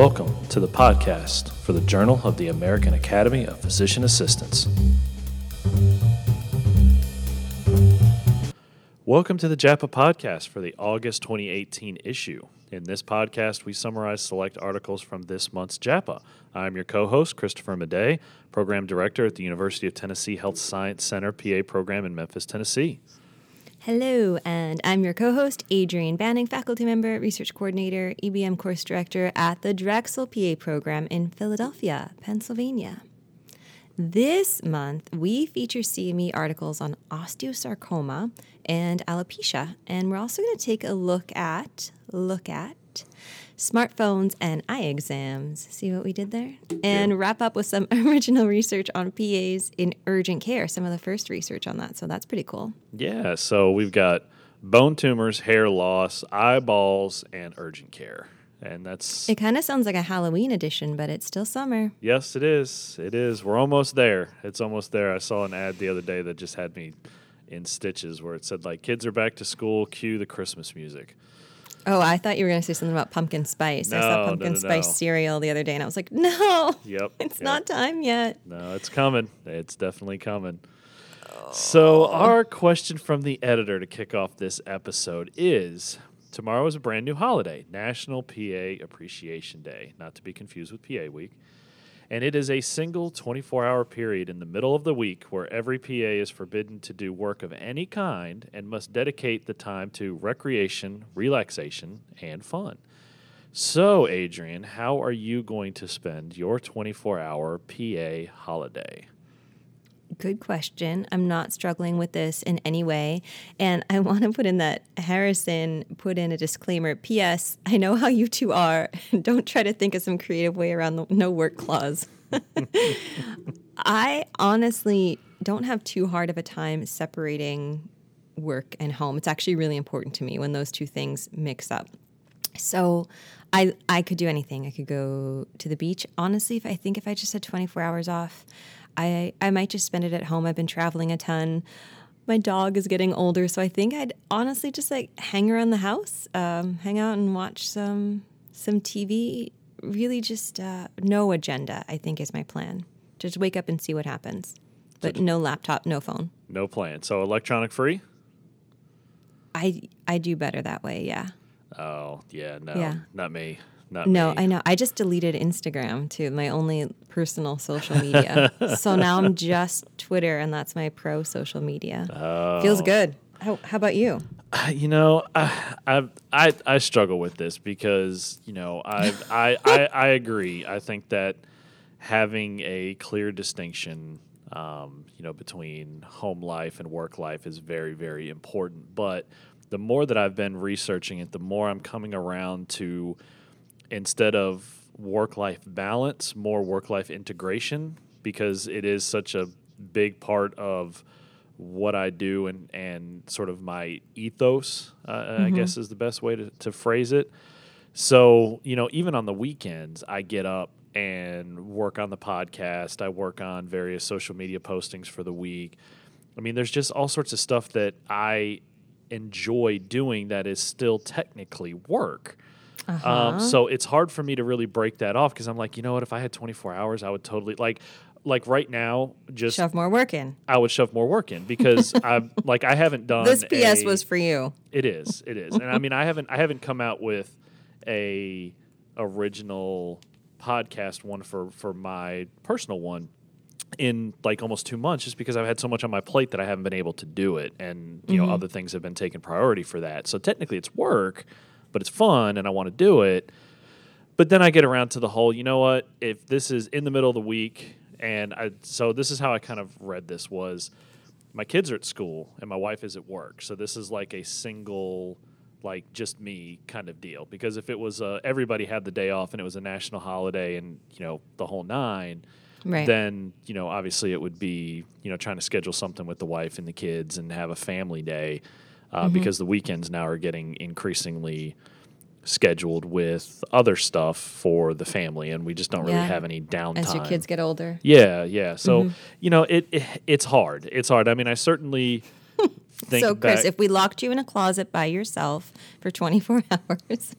Welcome to the podcast for the Journal of the American Academy of Physician Assistants. Welcome to the JAAPA podcast for the August 2018 issue. In this podcast, we summarize select articles from this month's JAAPA. I'm your co host, Christopher Madej, Program Director at the University of Tennessee Health Science Center PA program in Memphis, Tennessee. Hello, and I'm your co host, Adrienne Banning, faculty member, research coordinator, EBM course director at the Drexel PA program in Philadelphia, Pennsylvania. This month, we feature CME articles on osteosarcoma and alopecia, and we're also going to take a look at look at smartphones, and eye exams. See what we did there? And yeah. wrap up with some original research on PAs in urgent care, some of the first research on that. So that's pretty cool. Yeah. So we've got bone tumors, hair loss, eyeballs, and urgent care. And that's. It kind of sounds like a Halloween edition, but it's still summer. Yes, it is. It is. We're almost there. It's almost there. I saw an ad the other day that just had me in stitches where it said, like, kids are back to school, cue the Christmas music. Oh, I thought you were going to say something about pumpkin spice. No, I saw pumpkin no, no, spice cereal the other day, and I was like, no, yep, it's yep. not time yet. No, it's coming. It's definitely coming. Oh. So, our question from the editor to kick off this episode is Tomorrow is a brand new holiday, National PA Appreciation Day, not to be confused with PA Week and it is a single 24 hour period in the middle of the week where every PA is forbidden to do work of any kind and must dedicate the time to recreation, relaxation, and fun. So, Adrian, how are you going to spend your 24 hour PA holiday? Good question. I'm not struggling with this in any way. And I want to put in that Harrison put in a disclaimer P.S. I know how you two are. Don't try to think of some creative way around the no work clause. I honestly don't have too hard of a time separating work and home. It's actually really important to me when those two things mix up. So I I could do anything. I could go to the beach. Honestly, if I think if I just had 24 hours off, I I might just spend it at home. I've been traveling a ton. My dog is getting older, so I think I'd honestly just like hang around the house, um, hang out and watch some some TV. Really, just uh, no agenda. I think is my plan. Just wake up and see what happens, but no laptop, no phone. No plan. So electronic free. I I do better that way. Yeah. Oh yeah, no, yeah. not me. Not no, me. I know. I just deleted Instagram too, my only personal social media. so now I'm just Twitter, and that's my pro social media. Oh. Feels good. How, how about you? You know, I, I I I struggle with this because you know I I, I I agree. I think that having a clear distinction, um, you know, between home life and work life is very very important. But the more that I've been researching it, the more I'm coming around to instead of work life balance, more work life integration because it is such a big part of what I do and, and sort of my ethos, uh, mm-hmm. I guess is the best way to, to phrase it. So, you know, even on the weekends, I get up and work on the podcast. I work on various social media postings for the week. I mean, there's just all sorts of stuff that I enjoy doing that is still technically work. Uh-huh. Um, so it's hard for me to really break that off because I'm like, you know what? If I had 24 hours, I would totally like, like right now, just shove more work in. I would shove more work in because I'm like I haven't done. This PS a, was for you. It is. It is, and I mean I haven't I haven't come out with a original podcast one for for my personal one in like almost two months just because I've had so much on my plate that I haven't been able to do it and you mm-hmm. know other things have been taking priority for that. So technically it's work, but it's fun and I want to do it. But then I get around to the whole, you know what? If this is in the middle of the week, and I, so this is how I kind of read this was my kids are at school and my wife is at work. So this is like a single, like just me kind of deal. Because if it was uh, everybody had the day off and it was a national holiday and, you know, the whole nine, Right. then you know obviously it would be you know trying to schedule something with the wife and the kids and have a family day uh, mm-hmm. because the weekends now are getting increasingly scheduled with other stuff for the family and we just don't really have any downtime as your kids get older. Yeah yeah. So mm-hmm. you know it, it, it's hard. It's hard. I mean i certainly think so chris back, if we locked you in a closet by yourself for 24 hours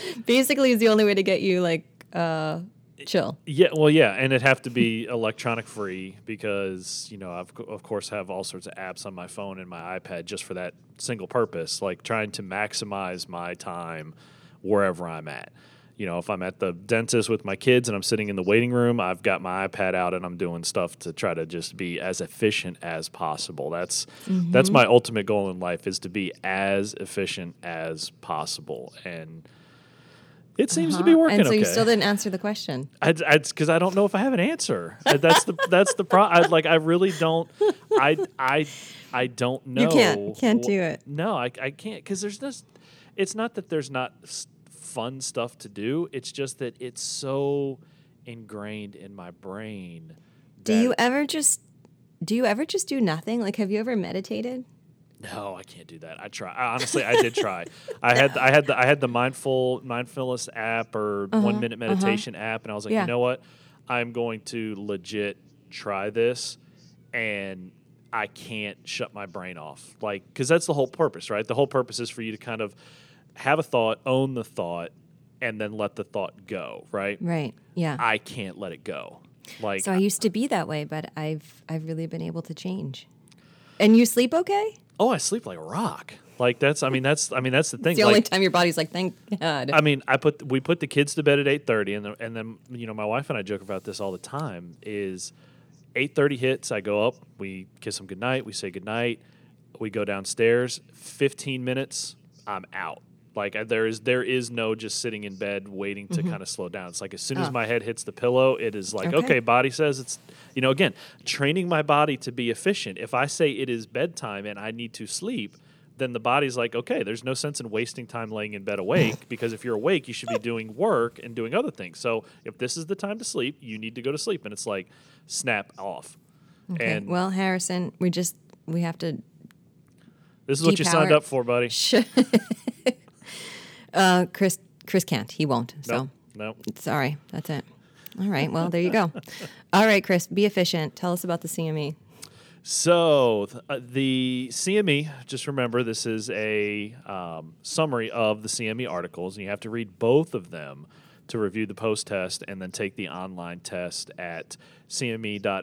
Basically, is the only way to get you like uh, chill. Yeah, well, yeah, and it'd have to be electronic free because you know I've of course have all sorts of apps on my phone and my iPad just for that single purpose, like trying to maximize my time wherever I'm at. You know, if I'm at the dentist with my kids and I'm sitting in the waiting room, I've got my iPad out and I'm doing stuff to try to just be as efficient as possible. That's Mm-hmm. that's my ultimate goal in life is to be as efficient as possible, and it seems to be Uh-huh. working. And so you okay. still didn't answer the question. I, because I don't know if I have an answer. Uh, That's the that's the pro. I, like I really don't. I I I don't know. You can't- can't do it. No, I I can't because there's this. It's not that there's not fun stuff to do. It's just that it's so ingrained in my brain. Do you ever just do you ever just do nothing? Like have you ever meditated? No, I can't do that. I try. I, honestly, I did try. I had I had the I had the mindful mindfulness app or one minute meditation app, and I was like, Uh-huh. Yeah. you know what? I'm going to legit try this, and I can't shut my brain off. Like, because that's the whole purpose, right? The whole purpose is for you to kind of have a thought, own the thought, and then let the thought go, right? Right. Yeah. I can't let it go. Like, so I used to be that way, but I've I've really been able to change. And you sleep okay? Oh, I sleep like a rock. Like that's, I mean, that's, I mean, that's the thing. It's the like, only time your body's like, thank God. I mean, I put we put the kids to bed at eight thirty, and the, and then you know my wife and I joke about this all the time. Is eight thirty hits, I go up, we kiss them goodnight, we say goodnight, we go downstairs. Fifteen minutes, I'm out. Like I- there is there is no just sitting in bed waiting to mm-hmm. kind of slow down. It's like as soon as Oh. my head hits the pillow, it is like Okay. okay, body says it's you know again training my body to be efficient. If I say it is bedtime and I need to sleep, then the body's like, okay, there's no sense in wasting time laying in bed awake because if you're awake, you should be doing work and doing other things. So if this is the time to sleep, you need to go to sleep. And it's like, snap off. okay. And well, Harrison, we just we have to this is what you signed up for, buddy. uh Chris Chris can't. He won't. So No, no. sorry. That's it. All right. Well, there you go. All right, Chris, be efficient. Tell us about the CME. So uh, the CME, just remember, this is a um, summary of the CME articles, and you have to read both of them to review the post test and then take the online test at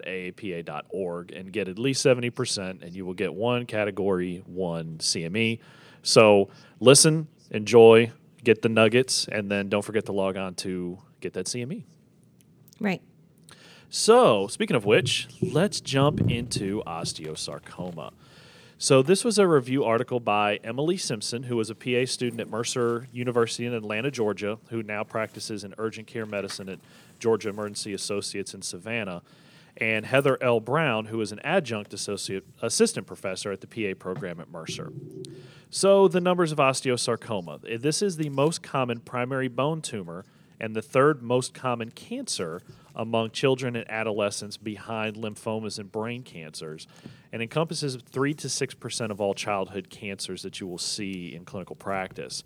cme.aapa.org and get at least 70%, and you will get one category, one CME. So listen, enjoy, get the nuggets, and then don't forget to log on to get that. CME. Right. So, speaking of which, let's jump into osteosarcoma. So, this was a review article by Emily Simpson, who was a PA student at Mercer University in Atlanta, Georgia, who now practices in urgent care medicine at Georgia Emergency Associates in Savannah, and Heather L. Brown, who is an adjunct associate assistant professor at the PA program at Mercer. So, the numbers of osteosarcoma. This is the most common primary bone tumor and the third most common cancer among children and adolescents behind lymphomas and brain cancers and encompasses 3 to 6% of all childhood cancers that you will see in clinical practice.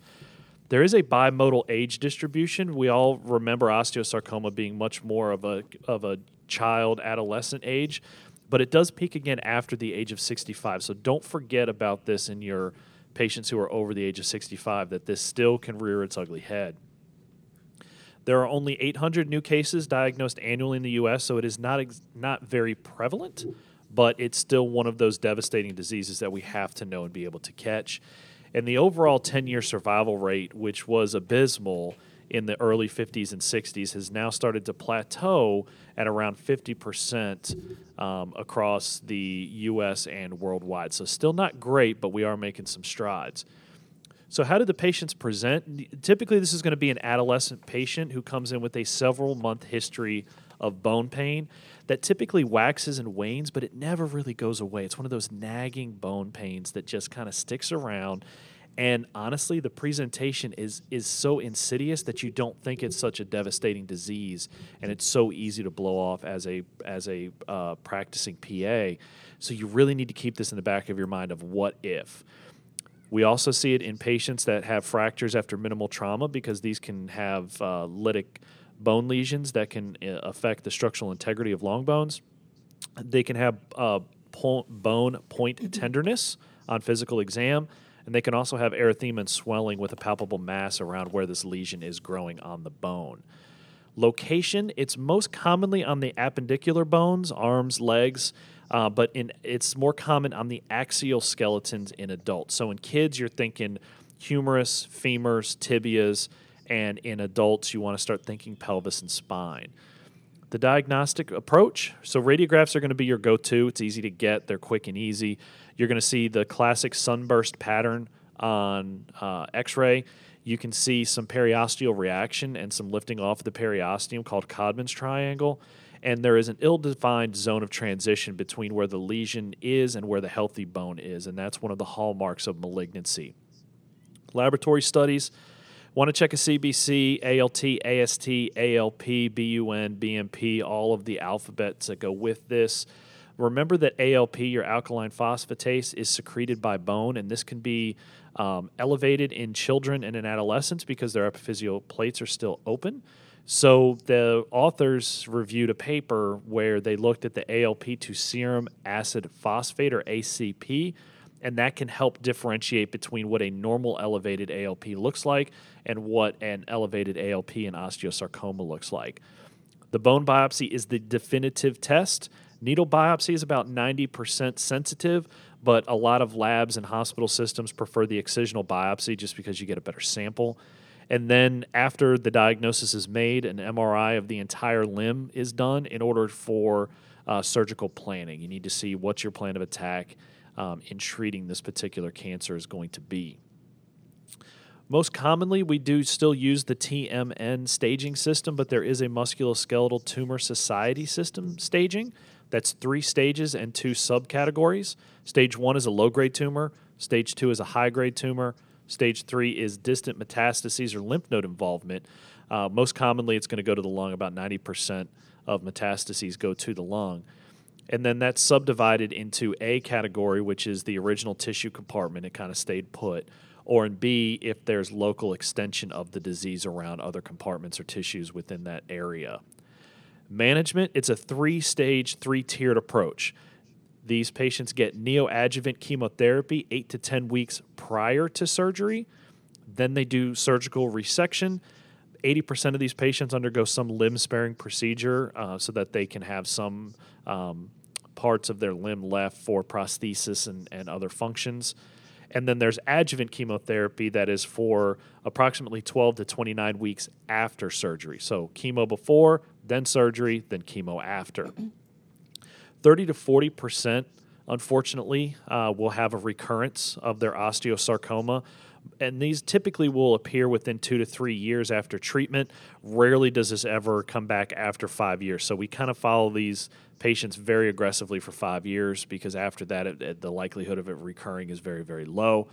There is a bimodal age distribution. We all remember osteosarcoma being much more of a of a child adolescent age, but it does peak again after the age of 65. So don't forget about this in your patients who are over the age of 65 that this still can rear its ugly head. There are only 800 new cases diagnosed annually in the U.S., so it is not ex- not very prevalent, but it's still one of those devastating diseases that we have to know and be able to catch. And the overall 10-year survival rate, which was abysmal in the early 50s and 60s, has now started to plateau at around 50% um, across the U.S. and worldwide. So still not great, but we are making some strides. So, how do the patients present? Typically, this is going to be an adolescent patient who comes in with a several month history of bone pain that typically waxes and wanes, but it never really goes away. It's one of those nagging bone pains that just kind of sticks around. And honestly, the presentation is is so insidious that you don't think it's such a devastating disease, and it's so easy to blow off as a as a uh, practicing PA. So you really need to keep this in the back of your mind of what if. We also see it in patients that have fractures after minimal trauma because these can have uh, lytic bone lesions that can uh, affect the structural integrity of long bones. They can have uh, po- bone point tenderness on physical exam, And they can also have erythema and swelling with a palpable mass around where this lesion is growing on the bone. Location, it's most commonly on the appendicular bones, arms, legs, uh, but in, it's more common on the axial skeletons in adults. So in kids, you're thinking humerus, femurs, tibias, and in adults, you want to start thinking pelvis and spine. The diagnostic approach so, radiographs are going to be your go to. It's easy to get, they're quick and easy. You're going to see the classic sunburst pattern on uh, x ray. You can see some periosteal reaction and some lifting off of the periosteum called Codman's triangle. And there is an ill defined zone of transition between where the lesion is and where the healthy bone is. And that's one of the hallmarks of malignancy. Laboratory studies want to check a CBC, ALT, AST, ALP, BUN, BMP, all of the alphabets that go with this. Remember that ALP, your alkaline phosphatase, is secreted by bone, and this can be um, elevated in children and in adolescents because their epiphyseal plates are still open. So the authors reviewed a paper where they looked at the ALP to serum acid phosphate or ACP, and that can help differentiate between what a normal elevated ALP looks like and what an elevated ALP in osteosarcoma looks like. The bone biopsy is the definitive test. Needle biopsy is about 90% sensitive, but a lot of labs and hospital systems prefer the excisional biopsy just because you get a better sample. And then after the diagnosis is made, an MRI of the entire limb is done in order for uh, surgical planning. You need to see what your plan of attack um, in treating this particular cancer is going to be. Most commonly, we do still use the TMN staging system, but there is a musculoskeletal tumor society system staging. That's three stages and two subcategories. Stage one is a low grade tumor, stage two is a high grade tumor, stage three is distant metastases or lymph node involvement. Uh, most commonly, it's going to go to the lung. About 90% of metastases go to the lung. And then that's subdivided into A category, which is the original tissue compartment. It kind of stayed put. Or in B, if there's local extension of the disease around other compartments or tissues within that area. Management, it's a three stage, three tiered approach. These patients get neoadjuvant chemotherapy eight to 10 weeks prior to surgery. Then they do surgical resection. 80% of these patients undergo some limb sparing procedure uh, so that they can have some um, parts of their limb left for prosthesis and, and other functions. And then there's adjuvant chemotherapy that is for approximately 12 to 29 weeks after surgery. So chemo before, then surgery, then chemo after. 30 to 40 percent, unfortunately, uh, will have a recurrence of their osteosarcoma. And these typically will appear within two to three years after treatment. Rarely does this ever come back after five years. So we kind of follow these patients very aggressively for five years because after that, it, it, the likelihood of it recurring is very, very low.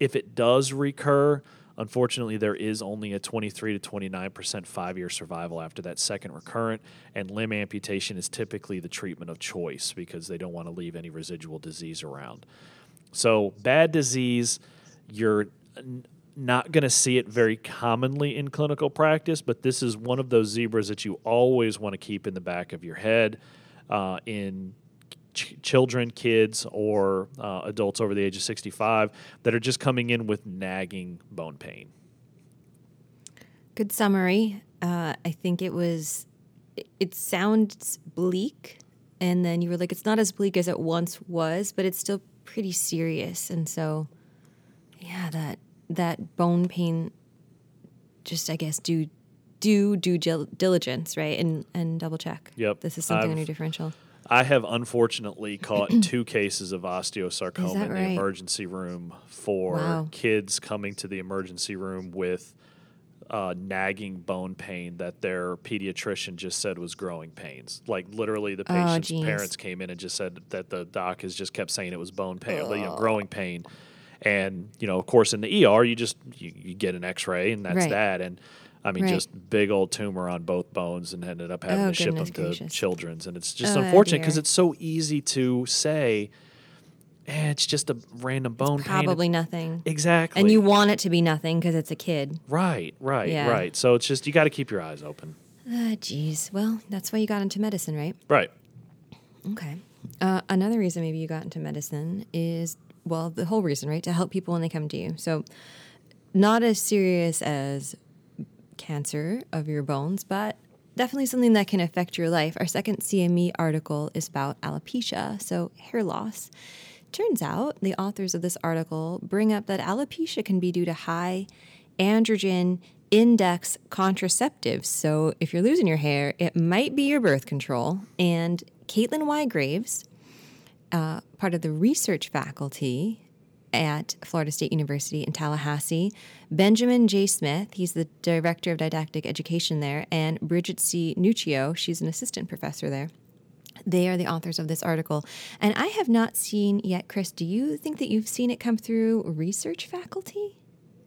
If it does recur, Unfortunately, there is only a 23 to 29% five year survival after that second recurrent, and limb amputation is typically the treatment of choice because they don't want to leave any residual disease around. So, bad disease, you're not going to see it very commonly in clinical practice, but this is one of those zebras that you always want to keep in the back of your head uh, in ch- children, kids, or uh, adults over the age of 65 that are just coming in with nagging bone pain. Good summary. Uh, I think it was, it, it sounds bleak. And then you were like, it's not as bleak as it once was, but it's still pretty serious. And so, yeah, that that bone pain, just I guess do do due diligence, right, and and double check. Yep, this is something I've, on your differential. I have unfortunately caught two cases of osteosarcoma in the right? emergency room for wow. kids coming to the emergency room with uh, nagging bone pain that their pediatrician just said was growing pains. Like literally, the oh, patient's oh, parents came in and just said that the doc has just kept saying it was bone pain, you know, growing pain. And you know, of course, in the ER, you just you, you get an X-ray and that's right. that. And I mean, right. just big old tumor on both bones, and ended up having oh, to ship them gracious. to Children's, and it's just oh, unfortunate because it's so easy to say. Eh, it's just a random bone it's probably pain. nothing. Exactly. And you want it to be nothing because it's a kid. Right, right, yeah. right. So it's just you got to keep your eyes open. Ah, jeez. well, that's why you got into medicine, right? Right. Okay. Uh, another reason maybe you got into medicine is well, the whole reason, right? To help people when they come to you. So, not as serious as cancer of your bones, but definitely something that can affect your life. Our second CME article is about alopecia, so hair loss. Turns out the authors of this article bring up that alopecia can be due to high androgen index contraceptives. So if you're losing your hair, it might be your birth control. And Caitlin Y. Graves, uh, part of the research faculty at Florida State University in Tallahassee, Benjamin J. Smith, he's the director of didactic education there, and Bridget C. Nuccio, she's an assistant professor there. They are the authors of this article. And I have not seen yet, Chris, do you think that you've seen it come through research faculty?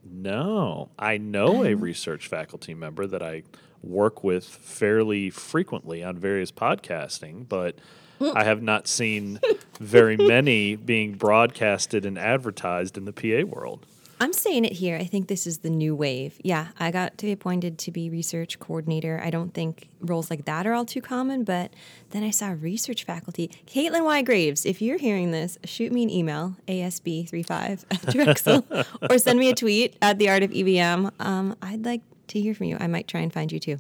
No, I know a oh. research faculty member that I work with fairly frequently on various podcasting, but I have not seen very many being broadcasted and advertised in the PA world. I'm saying it here. I think this is the new wave. Yeah, I got to be appointed to be research coordinator. I don't think roles like that are all too common, but then I saw research faculty. Caitlin Y. Graves, if you're hearing this, shoot me an email, asb35 at Drexel, or send me a tweet at the art of EBM. Um, I'd like to hear from you. I might try and find you too.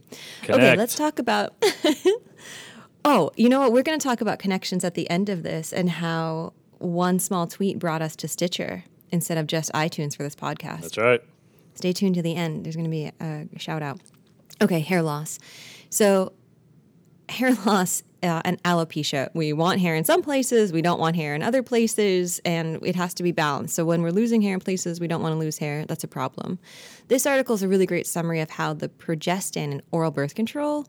Okay, let's talk about. oh, you know what? We're going to talk about connections at the end of this and how one small tweet brought us to Stitcher instead of just iTunes for this podcast. That's right. Stay tuned to the end. There's going to be a, shout out. Okay, hair loss. So, hair loss uh, and alopecia. We want hair in some places, we don't want hair in other places, and it has to be balanced. So, when we're losing hair in places we don't want to lose hair, that's a problem. This article is a really great summary of how the progestin and oral birth control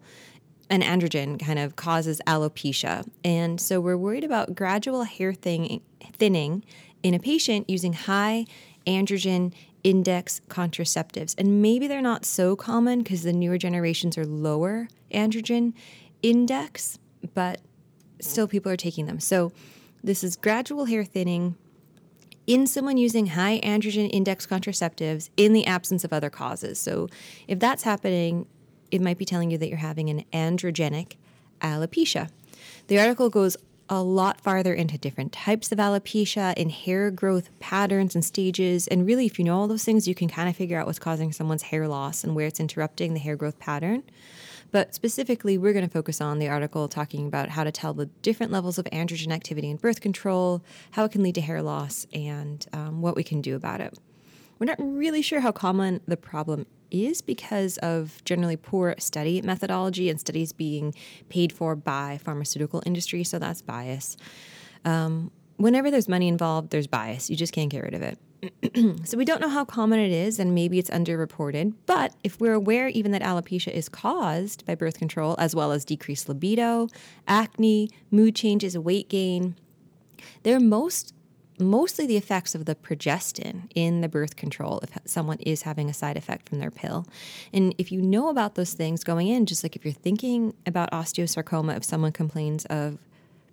and androgen kind of causes alopecia. And so, we're worried about gradual hair thinning in a patient using high androgen index contraceptives. And maybe they're not so common because the newer generations are lower androgen index, but still people are taking them. So this is gradual hair thinning in someone using high androgen index contraceptives in the absence of other causes. So if that's happening, it might be telling you that you're having an androgenic alopecia. The article goes a lot farther into different types of alopecia and hair growth patterns and stages. And really, if you know all those things, you can kind of figure out what's causing someone's hair loss and where it's interrupting the hair growth pattern. But specifically, we're going to focus on the article talking about how to tell the different levels of androgen activity in birth control, how it can lead to hair loss, and um, what we can do about it. We're not really sure how common the problem is because of generally poor study methodology and studies being paid for by pharmaceutical industry. So that's bias. Um, whenever there's money involved, there's bias. You just can't get rid of it. so we don't know how common it is, and maybe it's underreported. But if we're aware even that alopecia is caused by birth control, as well as decreased libido, acne, mood changes, weight gain, they're most mostly the effects of the progestin in the birth control if someone is having a side effect from their pill. And if you know about those things going in, just like if you're thinking about osteosarcoma, if someone complains of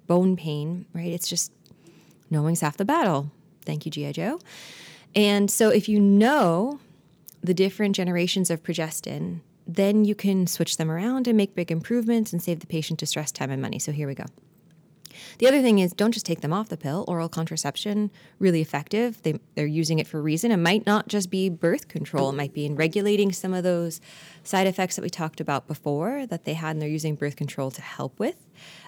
bone pain, right? It's just knowing's half the battle. Thank you, G.I. Joe. And so if you know the different generations of progestin, then you can switch them around and make big improvements and save the patient distress, time, and money. So here we go. The other thing is don't just take them off the pill. Oral contraception, really effective. They, they're using it for a reason. It might not just be birth control, it might be in regulating some of those side effects that we talked about before that they had and they're using birth control to help with.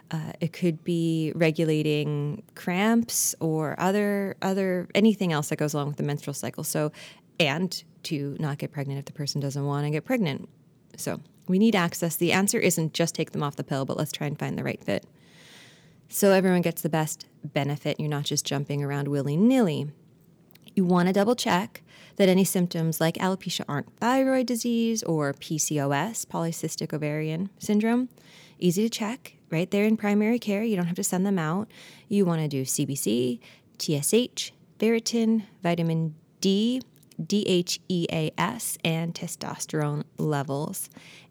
Uh, it could be regulating cramps or other other anything else that goes along with the menstrual cycle. So, and to not get pregnant if the person doesn't want to get pregnant. So, we need access. The answer isn't just take them off the pill, but let's try and find the right fit so everyone gets the best benefit. You're not just jumping around willy nilly. You want to double check that any symptoms like alopecia aren't thyroid disease or PCOS, polycystic ovarian syndrome. Easy to check right there in primary care. You don't have to send them out. You want to do CBC, TSH, ferritin, vitamin D, DHEAS, and testosterone levels.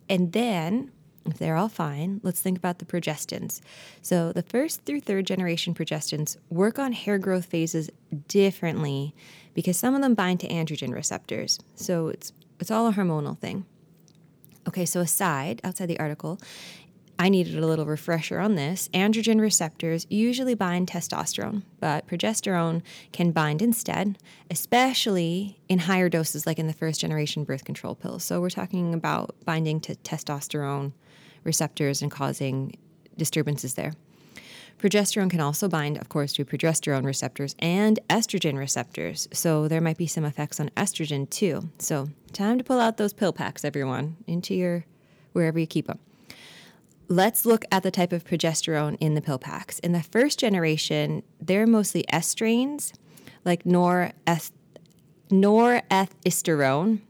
And then if they're all fine, let's think about the progestins. So, the first through third generation progestins work on hair growth phases differently because some of them bind to androgen receptors. So, it's, it's all a hormonal thing. Okay, so aside, outside the article, I needed a little refresher on this. Androgen receptors usually bind testosterone, but progesterone can bind instead, especially in higher doses, like in the first generation birth control pills. So we're talking about binding to testosterone receptors and causing disturbances there. Progesterone can also bind, of course, to progesterone receptors and estrogen receptors. So there might be some effects on estrogen too. So time to pull out those pill packs, everyone, into your wherever you keep them. Let's look at the type of progesterone in the pill packs. In the first generation, they're mostly estranes, like noreth- norethisterone,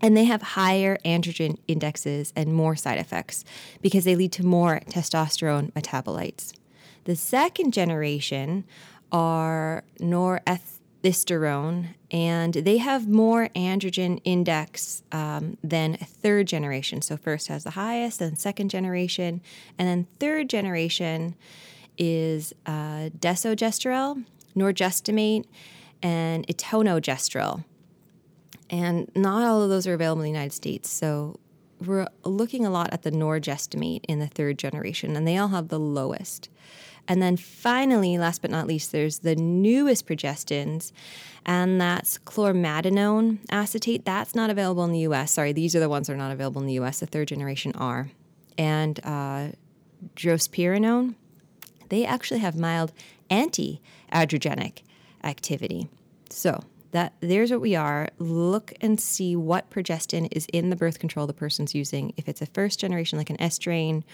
and they have higher androgen indexes and more side effects because they lead to more testosterone metabolites. The second generation are norethisterone, and they have more androgen index um, than third generation. So, first has the highest, then second generation, and then third generation is uh, desogestrel, norgestimate, and etonogestrel. And not all of those are available in the United States. So, we're looking a lot at the norgestimate in the third generation, and they all have the lowest. And then finally, last but not least, there's the newest progestins, and that's chlormadinone acetate. That's not available in the US. Sorry, these are the ones that are not available in the US. The third generation are. And uh, drospirenone, they actually have mild anti androgenic activity. So, that there's what we are. Look and see what progestin is in the birth control the person's using. If it's a first generation, like an estrane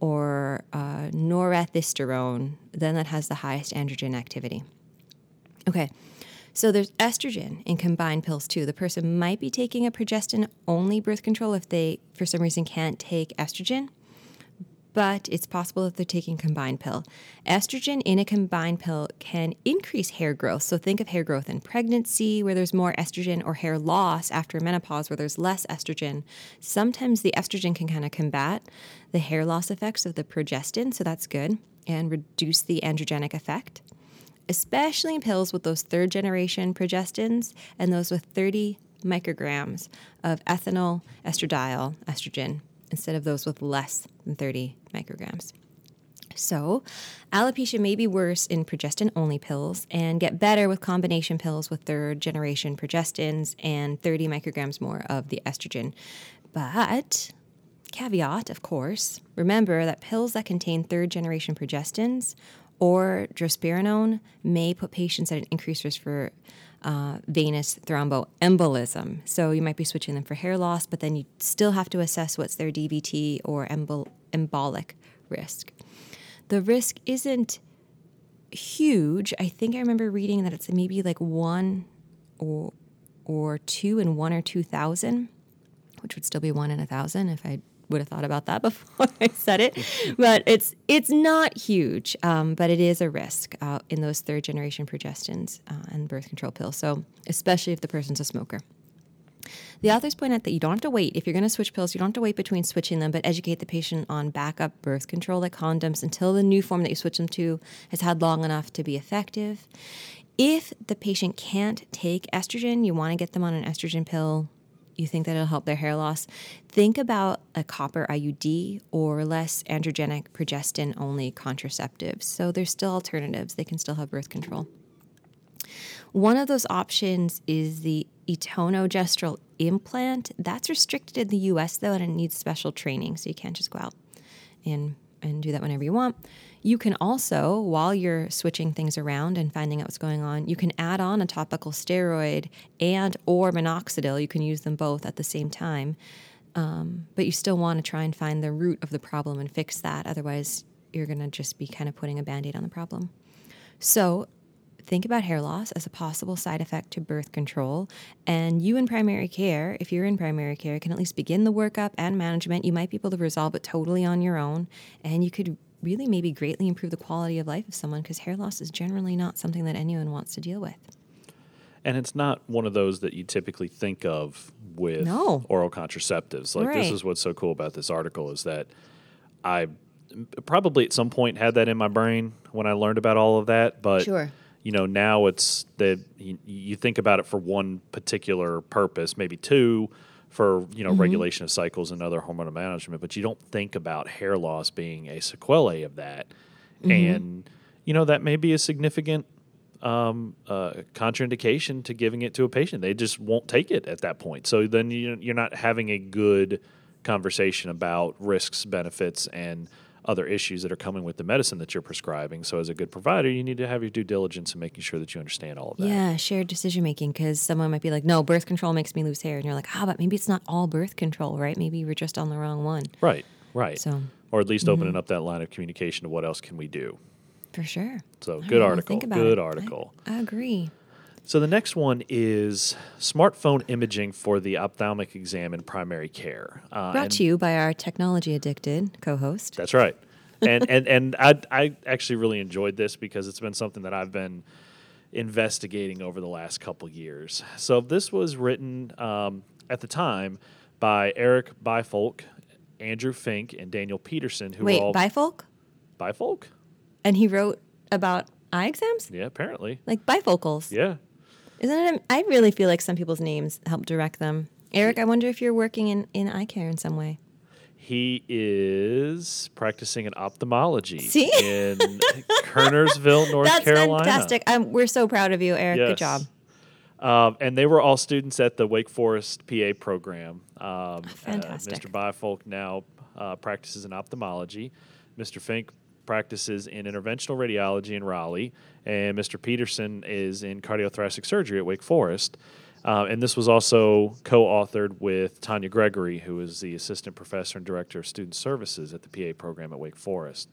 or uh, norethisterone, then that has the highest androgen activity. Okay, so there's estrogen in combined pills too. The person might be taking a progestin only birth control if they, for some reason, can't take estrogen but it's possible that they're taking combined pill. Estrogen in a combined pill can increase hair growth. So think of hair growth in pregnancy where there's more estrogen or hair loss after menopause where there's less estrogen. Sometimes the estrogen can kind of combat the hair loss effects of the progestin, so that's good, and reduce the androgenic effect. Especially in pills with those third generation progestins and those with 30 micrograms of ethinyl estradiol estrogen instead of those with less than 30 micrograms. So, alopecia may be worse in progestin only pills and get better with combination pills with third generation progestins and 30 micrograms more of the estrogen. But, caveat, of course, remember that pills that contain third generation progestins or drospirenone may put patients at an increased risk for uh, venous thromboembolism. So you might be switching them for hair loss, but then you still have to assess what's their DVT or embol- embolic risk. The risk isn't huge. I think I remember reading that it's maybe like one or or two in one or two thousand, which would still be one in a thousand if I would have thought about that before I said it, but it's it's not huge, um, but it is a risk uh, in those third generation progestins uh, and birth control pills. So especially if the person's a smoker. The authors point out that you don't have to wait. If you're going to switch pills, you don't have to wait between switching them, but educate the patient on backup birth control like condoms until the new form that you switch them to has had long enough to be effective. If the patient can't take estrogen, you want to get them on an estrogen pill you think that it'll help their hair loss, think about a copper IUD or less androgenic progestin only contraceptives. So there's still alternatives, they can still have birth control. One of those options is the etonogestrel implant. That's restricted in the US though, and it needs special training, so you can't just go out and, and do that whenever you want. You can also, while you're switching things around and finding out what's going on, you can add on a topical steroid and or minoxidil. You can use them both at the same time. Um, but you still want to try and find the root of the problem and fix that. Otherwise, you're going to just be kind of putting a band aid on the problem. So, think about hair loss as a possible side effect to birth control. And you in primary care, if you're in primary care, can at least begin the workup and management. You might be able to resolve it totally on your own. And you could really maybe greatly improve the quality of life of someone because hair loss is generally not something that anyone wants to deal with. And it's not one of those that you typically think of with no. oral contraceptives. Like right. this is what's so cool about this article is that I probably at some point had that in my brain when I learned about all of that, but sure. You know now it's that you, you think about it for one particular purpose, maybe two for you know regulation of cycles and other hormonal management, but you don't think about hair loss being a sequelae of that, and you know that may be a significant um, uh, contraindication to giving it to a patient. They just won't take it at that point. So then you, you're not having a good conversation about risks, benefits, and other issues that are coming with the medicine that you're prescribing. So as a good provider, you need to have your due diligence in making sure that you understand all of that. Yeah, shared decision making because someone might be like, no, birth control makes me lose hair. And you're like, ah, but maybe it's not all birth control, right? Maybe you were just on the wrong one. Right, right. So, or at least opening up that line of communication to what else can we do. for sure. So All good right, article. think about Good it. I- article. I agree. So the next one is smartphone imaging for the ophthalmic exam in primary care. Uh, Brought to you by our technology addicted co host. That's right. And and and I I actually really enjoyed this because it's been something that I've been investigating over the last couple years. So this was written um, at the time by Eric Bifolk, Andrew Fink, and Daniel Peterson, who Wait, were all bifolk? Bifolk. And he wrote about eye exams? Yeah, apparently. Like bifocals. Yeah. Isn't it? I really feel like some people's names help direct them. Eric, I wonder if you're working in, in eye care in some way. He is practicing in ophthalmology See? in Kernersville, North That's Carolina. fantastic. I'm, we're so proud of you, Eric. Good job. Um, and they were all students at the Wake Forest PA program. Um, uh, Fantastic. Mr. Bifolk now uh, practices in ophthalmology. Mr. Fink practices in interventional radiology in Raleigh, and Mr. Peterson is in cardiothoracic surgery at Wake Forest. Uh, and this was also co-authored with Tanya Gregory, who is the assistant professor and director of student services at the PA program at Wake Forest.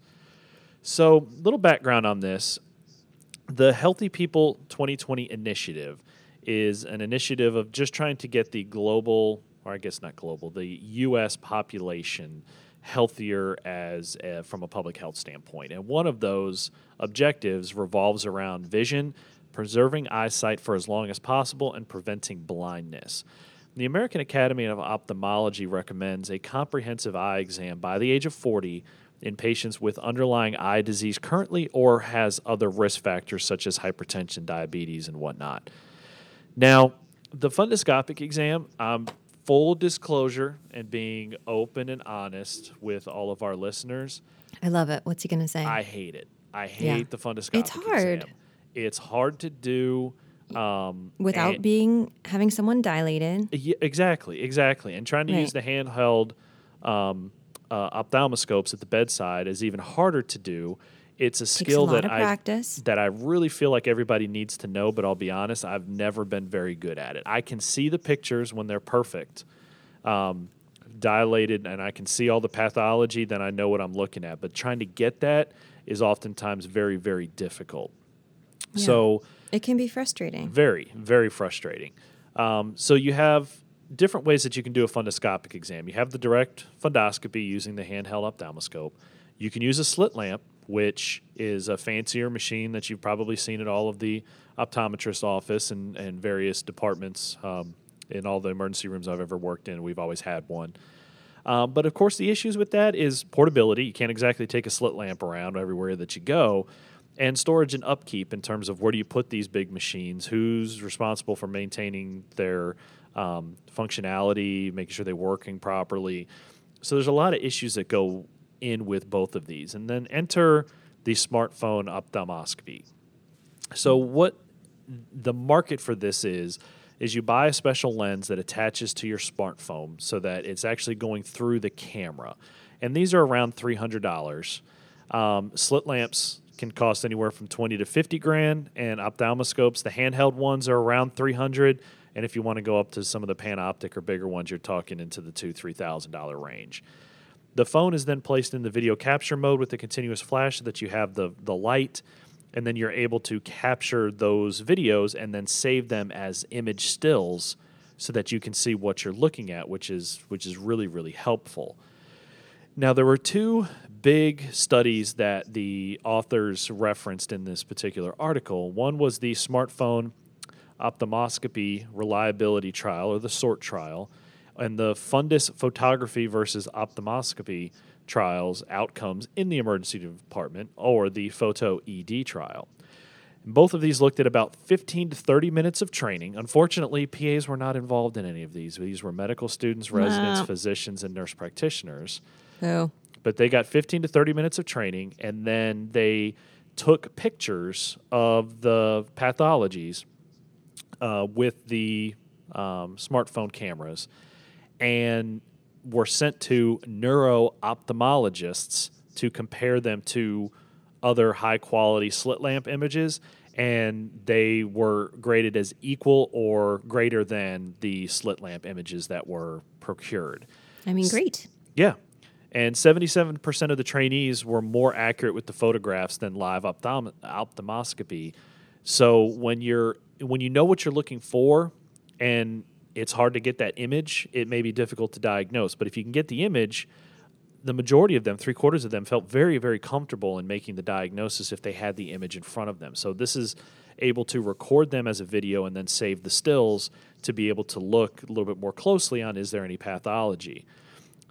So, little background on this: the Healthy People 2020 initiative is an initiative of just trying to get the global, or I guess not global, the U.S. population healthier as uh, from a public health standpoint. And one of those objectives revolves around vision, preserving eyesight for as long as possible, and preventing blindness. The American Academy of Ophthalmology recommends a comprehensive eye exam by the age of 40 in patients with underlying eye disease currently or has other risk factors such as hypertension, diabetes, and whatnot. Now, the fundoscopic exam, um, full disclosure and being open and honest with all of our listeners, I love it. What's he going to say? I hate it. I hate Yeah. the fundoscopic It's hard. exam. It's hard to do. Um, Without and- being having someone dilated. yeah, exactly, exactly. And trying to Right. use the handheld um, uh, ophthalmoscopes at the bedside is even harder to do. It's a skill that I practice. that I really feel like everybody needs to know. But I'll be honest, I've never been very good at it. I can see the pictures when they're perfect, um, dilated, and I can see all the pathology. Then I know what I'm looking at. But trying to get that is oftentimes very, very difficult. Yeah. So. It can be frustrating. Very, very frustrating. Um, so you have different ways that you can do a fundoscopic exam. You have the direct fundoscopy using the handheld ophthalmoscope. You can use a slit lamp, which is a fancier machine that you've probably seen at all of the optometrist office and, and various departments um, in all the emergency rooms I've ever worked in. We've always had one. Um, but of course, the issues with that is portability. You can't exactly take a slit lamp around everywhere that you go, and storage and upkeep in terms of where do you put these big machines, who's responsible for maintaining their um, functionality, making sure they're working properly. So there's a lot of issues that go in with both of these. And then enter the smartphone ophthalmoscopy. So what the market for this is is you buy a special lens that attaches to your smartphone so that it's actually going through the camera. And these are around $300. Um, slit lamps can cost anywhere from 20 to 50 grand and ophthalmoscopes, the handheld ones are around 300 and if you want to go up to some of the panoptic or bigger ones, you're talking into the two, three thousand dollar range. The phone is then placed in the video capture mode with the continuous flash so that you have the, the light, and then you're able to capture those videos and then save them as image stills so that you can see what you're looking at, which is which is really, really helpful. Now there were two big studies that the authors referenced in this particular article. One was the smartphone ophthalmoscopy reliability trial or the SORT trial, and the fundus photography versus ophthalmoscopy trials outcomes in the emergency department or the FOTO-ED trial. And both of these looked at about 15 to 30 minutes of training. Unfortunately, PAs were not involved in any of these. These were medical students, residents, physicians, and nurse practitioners. So But they got 15 to 30 minutes of training, and then they took pictures of the pathologies uh, with the um, smartphone cameras and were sent to neuro ophthalmologists to compare them to other high quality slit lamp images and they were graded as equal or greater than the slit lamp images that were procured. I mean, great. Yeah. And 77% of the trainees were more accurate with the photographs than live ophthalm- ophthalmoscopy. So when you're when you know what you're looking for and it's hard to get that image, it may be difficult to diagnose. But if you can get the image, the majority of them, three quarters of them, felt very, very comfortable in making the diagnosis if they had the image in front of them. So this is able to record them as a video and then save the stills to be able to look a little bit more closely on is there any pathology.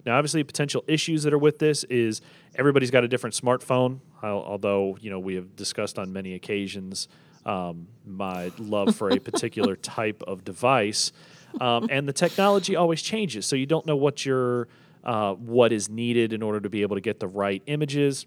Now, obviously, potential issues that are with this is everybody's got a different smartphone. Although you know we have discussed on many occasions um, my love for a particular type of device, um, and the technology always changes, so you don't know what your uh, what is needed in order to be able to get the right images.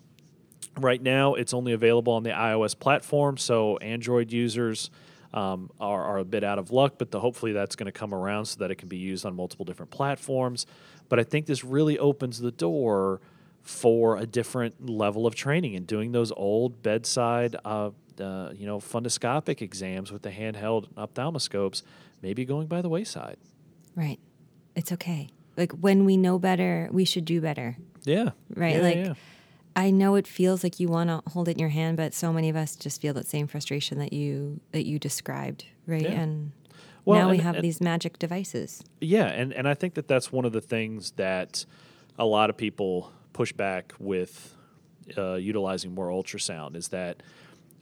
Right now, it's only available on the iOS platform, so Android users um, are, are a bit out of luck, but the, hopefully that's going to come around so that it can be used on multiple different platforms. But I think this really opens the door for a different level of training and doing those old bedside, uh, uh, you know, fundoscopic exams with the handheld ophthalmoscopes, maybe going by the wayside. Right. It's okay. Like when we know better, we should do better. Yeah. Right. Yeah, like yeah. I know it feels like you want to hold it in your hand, but so many of us just feel that same frustration that you that you described, right? Yeah. And Well, now we have and- these magic devices. Yeah, and, and I think that that's one of the things that a lot of people push back with uh, utilizing more ultrasound is that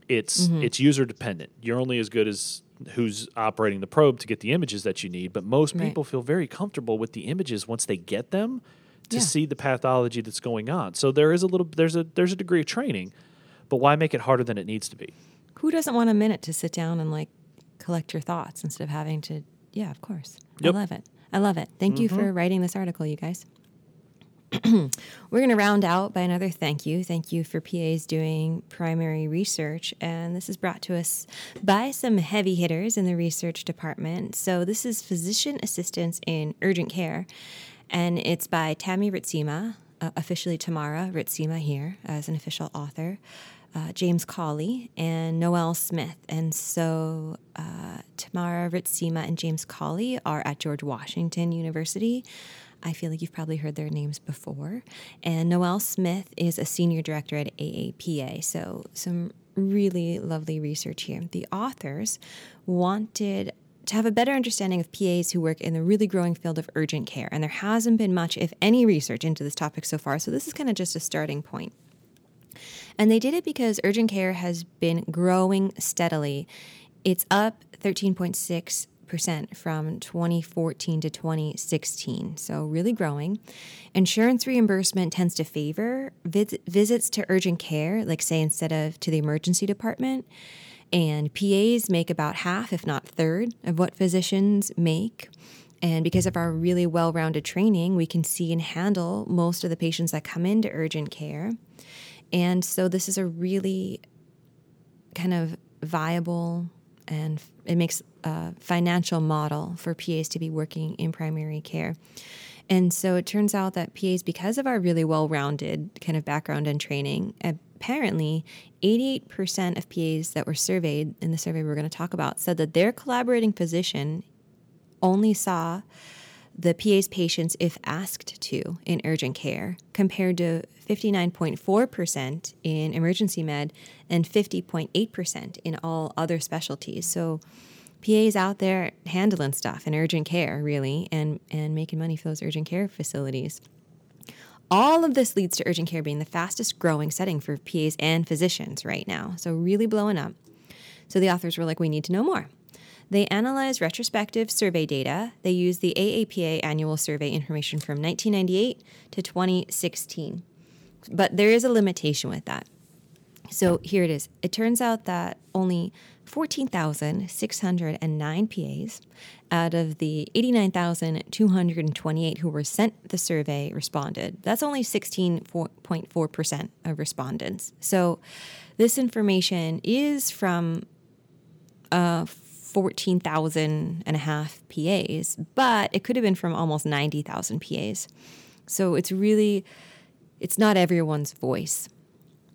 it's Mm-hmm. it's user dependent. You're only as good as who's operating the probe to get the images that you need, but most Right. people feel very comfortable with the images once they get them to Yeah. see the pathology that's going on. So there is a little there's a there's a degree of training, but why make it harder than it needs to be? Who doesn't want a minute to sit down and like collect your thoughts instead of having to? Yeah, of course. Yep. Mm-hmm. I love it. I love it. Thank you for writing this article, you guys. We're going to round out by another thank you. Thank you for PAs doing primary research. And this is brought to us by some heavy hitters in the research department. So, this is Physician Assistants in Urgent Care, and it's by Tammy Ritsema, uh, officially Tamara Ritsema here as an official author. Uh, James Cawley and Noel Smith. And so uh, Tamara Ritsema and James Cawley are at George Washington University. I feel like you've probably heard their names before. And Noel Smith is a senior director at AAPA. So, some really lovely research here. The authors wanted to have a better understanding of PAs who work in the really growing field of urgent care. And there hasn't been much, if any, research into this topic so far. So, this is kind of just a starting point. And they did it because urgent care has been growing steadily. It's up 13.6% from 2014 to 2016, so really growing. Insurance reimbursement tends to favor vis- visits to urgent care, like, say, instead of to the emergency department. And PAs make about half, if not third, of what physicians make. And because of our really well rounded training, we can see and handle most of the patients that come into urgent care. And so this is a really kind of viable and it makes a financial model for PAs to be working in primary care. And so it turns out that PAs, because of our really well rounded kind of background and training, apparently 88% of PAs that were surveyed in the survey we're going to talk about said that their collaborating physician only saw the PA's patients if asked to in urgent care, compared to 59.4% in emergency med and 50.8% in all other specialties. So PAs out there handling stuff in urgent care, really, and, and making money for those urgent care facilities. All of this leads to urgent care being the fastest growing setting for PAs and physicians right now. So, really blowing up. So, the authors were like, we need to know more. They analyze retrospective survey data. They use the AAPA annual survey information from 1998 to 2016. But there is a limitation with that. So here it is. It turns out that only 14,609 PAs out of the 89,228 who were sent the survey responded. That's only 16.4% of respondents. So this information is from uh, 14,000 and a half PAs, but it could have been from almost 90,000 PAs. So it's really, it's not everyone's voice.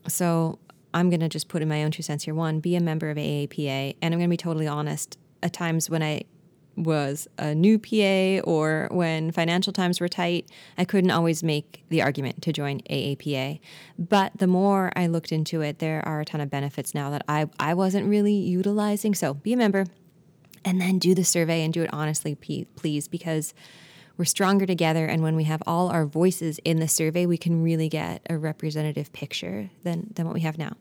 So I'm going to just put in my own two cents here. One, be a member of AAPA. And I'm going to be totally honest. At times when I was a new PA or when financial times were tight, I couldn't always make the argument to join AAPA. But the more I looked into it, there are a ton of benefits now that I, I wasn't really utilizing. So be a member and then do the survey and do it honestly, please, because we're stronger together. And when we have all our voices in the survey, we can really get a representative picture than, than what we have now.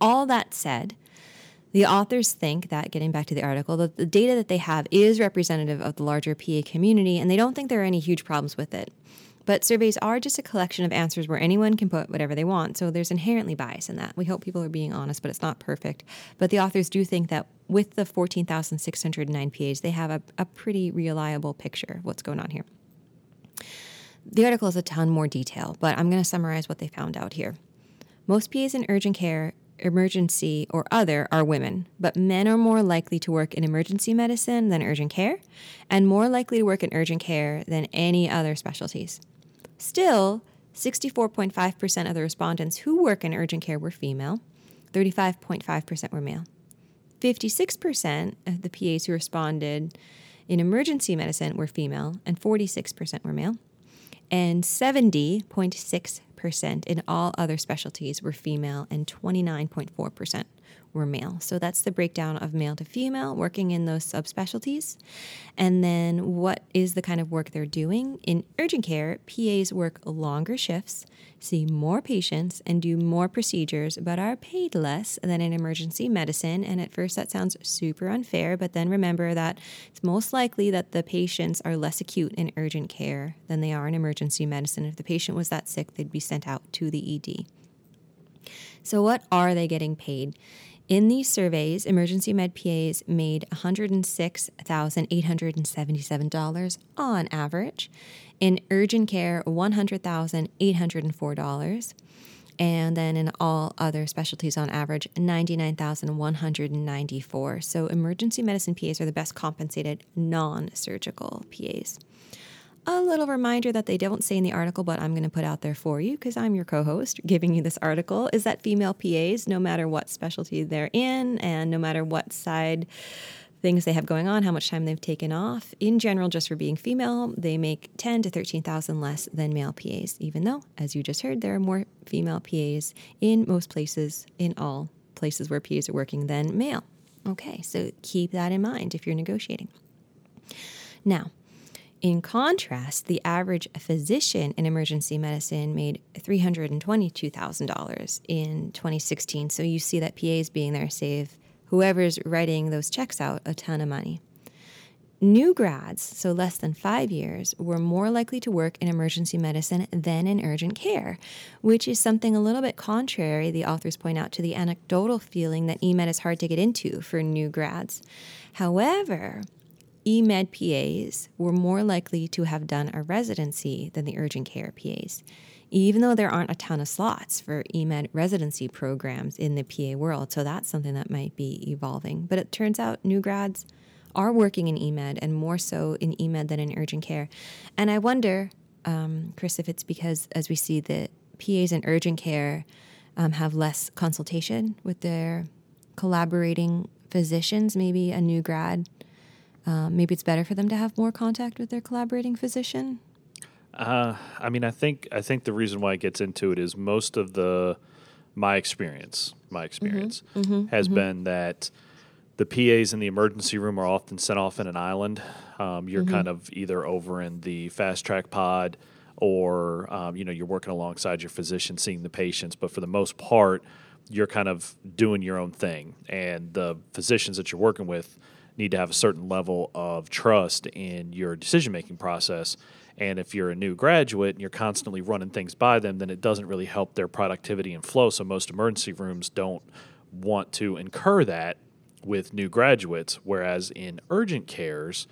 All that said, the authors think that, getting back to the article, that the data that they have is representative of the larger PA community, and they don't think there are any huge problems with it. But surveys are just a collection of answers where anyone can put whatever they want, so there's inherently bias in that. We hope people are being honest, but it's not perfect. But the authors do think that with the 14,609 PAs, they have a, a pretty reliable picture of what's going on here. The article has a ton more detail, but I'm going to summarize what they found out here. Most PAs in urgent care, emergency, or other are women, but men are more likely to work in emergency medicine than urgent care, and more likely to work in urgent care than any other specialties. Still, 64.5% of the respondents who work in urgent care were female, 35.5% were male. 56% of the PAs who responded in emergency medicine were female, and 46% were male and 70.6% in all other specialties were female, and 29.4% were male. So that's the breakdown of male to female working in those subspecialties. And then what is the kind of work they're doing? In urgent care, PAs work longer shifts, see more patients, and do more procedures, but are paid less than in emergency medicine. And at first, that sounds super unfair, but then remember that it's most likely that the patients are less acute in urgent care than they are in emergency medicine. If the patient was that sick, they'd be sent out to the ED. So, what are they getting paid? In these surveys, emergency med PAs made $106,877 on average. In urgent care, $100,804. And then in all other specialties on average, 99,194. So emergency medicine PAs are the best compensated non surgical PAs a little reminder that they don't say in the article, but I'm going to put out there for you because I'm your co host giving you this article is that female PAs, no matter what specialty they're in and no matter what side things they have going on, how much time they've taken off, in general, just for being female, they make 10 to 13,000 less than male PAs, even though, as you just heard, there are more female PAs in most places, in all places where PAs are working than male. Okay, so keep that in mind if you're negotiating. Now, in contrast, the average physician in emergency medicine made $322,000 in 2016. So you see that PAs being there save whoever's writing those checks out a ton of money. New grads, so less than five years, were more likely to work in emergency medicine than in urgent care, which is something a little bit contrary, the authors point out, to the anecdotal feeling that EMED is hard to get into for new grads. However, EMED PAs were more likely to have done a residency than the urgent care PAs, even though there aren't a ton of slots for EMED residency programs in the PA world. So that's something that might be evolving. But it turns out new grads are working in EMED and more so in EMED than in urgent care. And I wonder, um, Chris, if it's because as we see that PAs in urgent care um, have less consultation with their collaborating physicians, maybe a new grad um, maybe it's better for them to have more contact with their collaborating physician. Uh, I mean, I think I think the reason why it gets into it is most of the my experience, my experience mm-hmm, mm-hmm, has mm-hmm. been that the PAs in the emergency room are often sent off in an island. Um, you're mm-hmm. kind of either over in the fast track pod or um, you know you're working alongside your physician, seeing the patients. But for the most part, you're kind of doing your own thing, and the physicians that you're working with need to have a certain level of trust in your decision making process. And if you're a new graduate and you're constantly running things by them, then it doesn't really help their productivity and flow. So most emergency rooms don't want to incur that with new graduates. Whereas in urgent cares,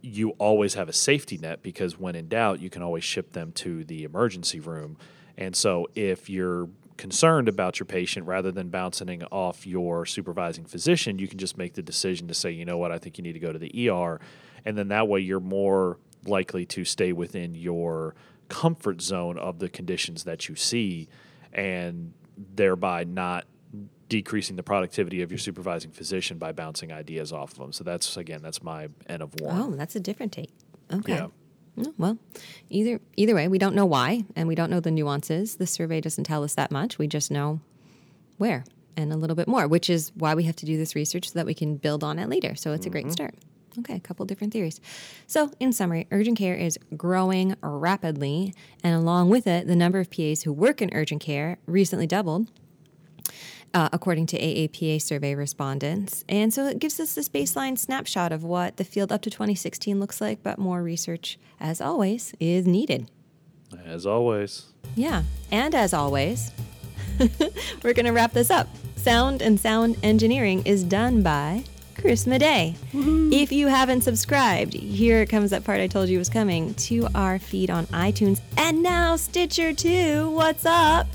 you always have a safety net because when in doubt, you can always ship them to the emergency room. And so if you're concerned about your patient rather than bouncing off your supervising physician, you can just make the decision to say, you know what, I think you need to go to the ER. And then that way you're more likely to stay within your comfort zone of the conditions that you see and thereby not decreasing the productivity of your supervising physician by bouncing ideas off of them. So that's again, that's my N of one. Oh, that's a different take. Okay. Yeah. Well, either either way, we don't know why, and we don't know the nuances. The survey doesn't tell us that much. We just know where and a little bit more, which is why we have to do this research so that we can build on it later. So it's a great mm-hmm. start. Okay, a couple different theories. So, in summary, urgent care is growing rapidly, and along with it, the number of PAs who work in urgent care recently doubled uh, according to AAPA survey respondents. And so it gives us this baseline snapshot of what the field up to 2016 looks like, but more research, as always, is needed. As always. Yeah. And as always, we're going to wrap this up. Sound and sound engineering is done by Chris Madej. If you haven't subscribed, here comes that part I told you was coming to our feed on iTunes and now Stitcher too. What's up?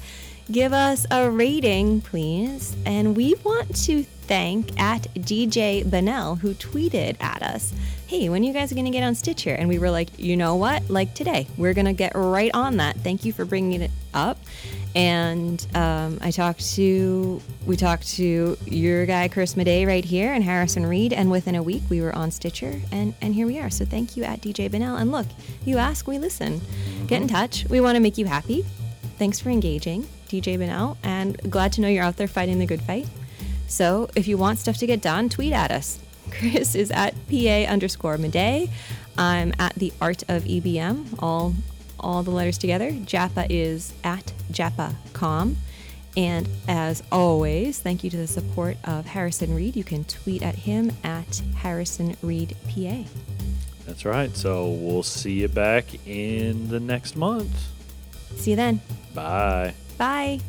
Give us a rating, please. And we want to thank at DJ Benell who tweeted at us, Hey, when you guys are going to get on Stitcher? And we were like, You know what? Like today, we're going to get right on that. Thank you for bringing it up. And um, I talked to, we talked to your guy, Chris Madej, right here, and Harrison Reed. And within a week, we were on Stitcher, and, and here we are. So thank you at DJ Benell. And look, you ask, we listen. Get in touch. We want to make you happy. Thanks for engaging, DJ Benell, and glad to know you're out there fighting the good fight. So if you want stuff to get done, tweet at us. Chris is at PA underscore Madej. I'm at the Art of EBM, all all the letters together. JAAPA is at JAAPA.com. And as always, thank you to the support of Harrison Reed. You can tweet at him at Harrison Reed PA. That's right. So we'll see you back in the next month. See you then. Bye. Bye.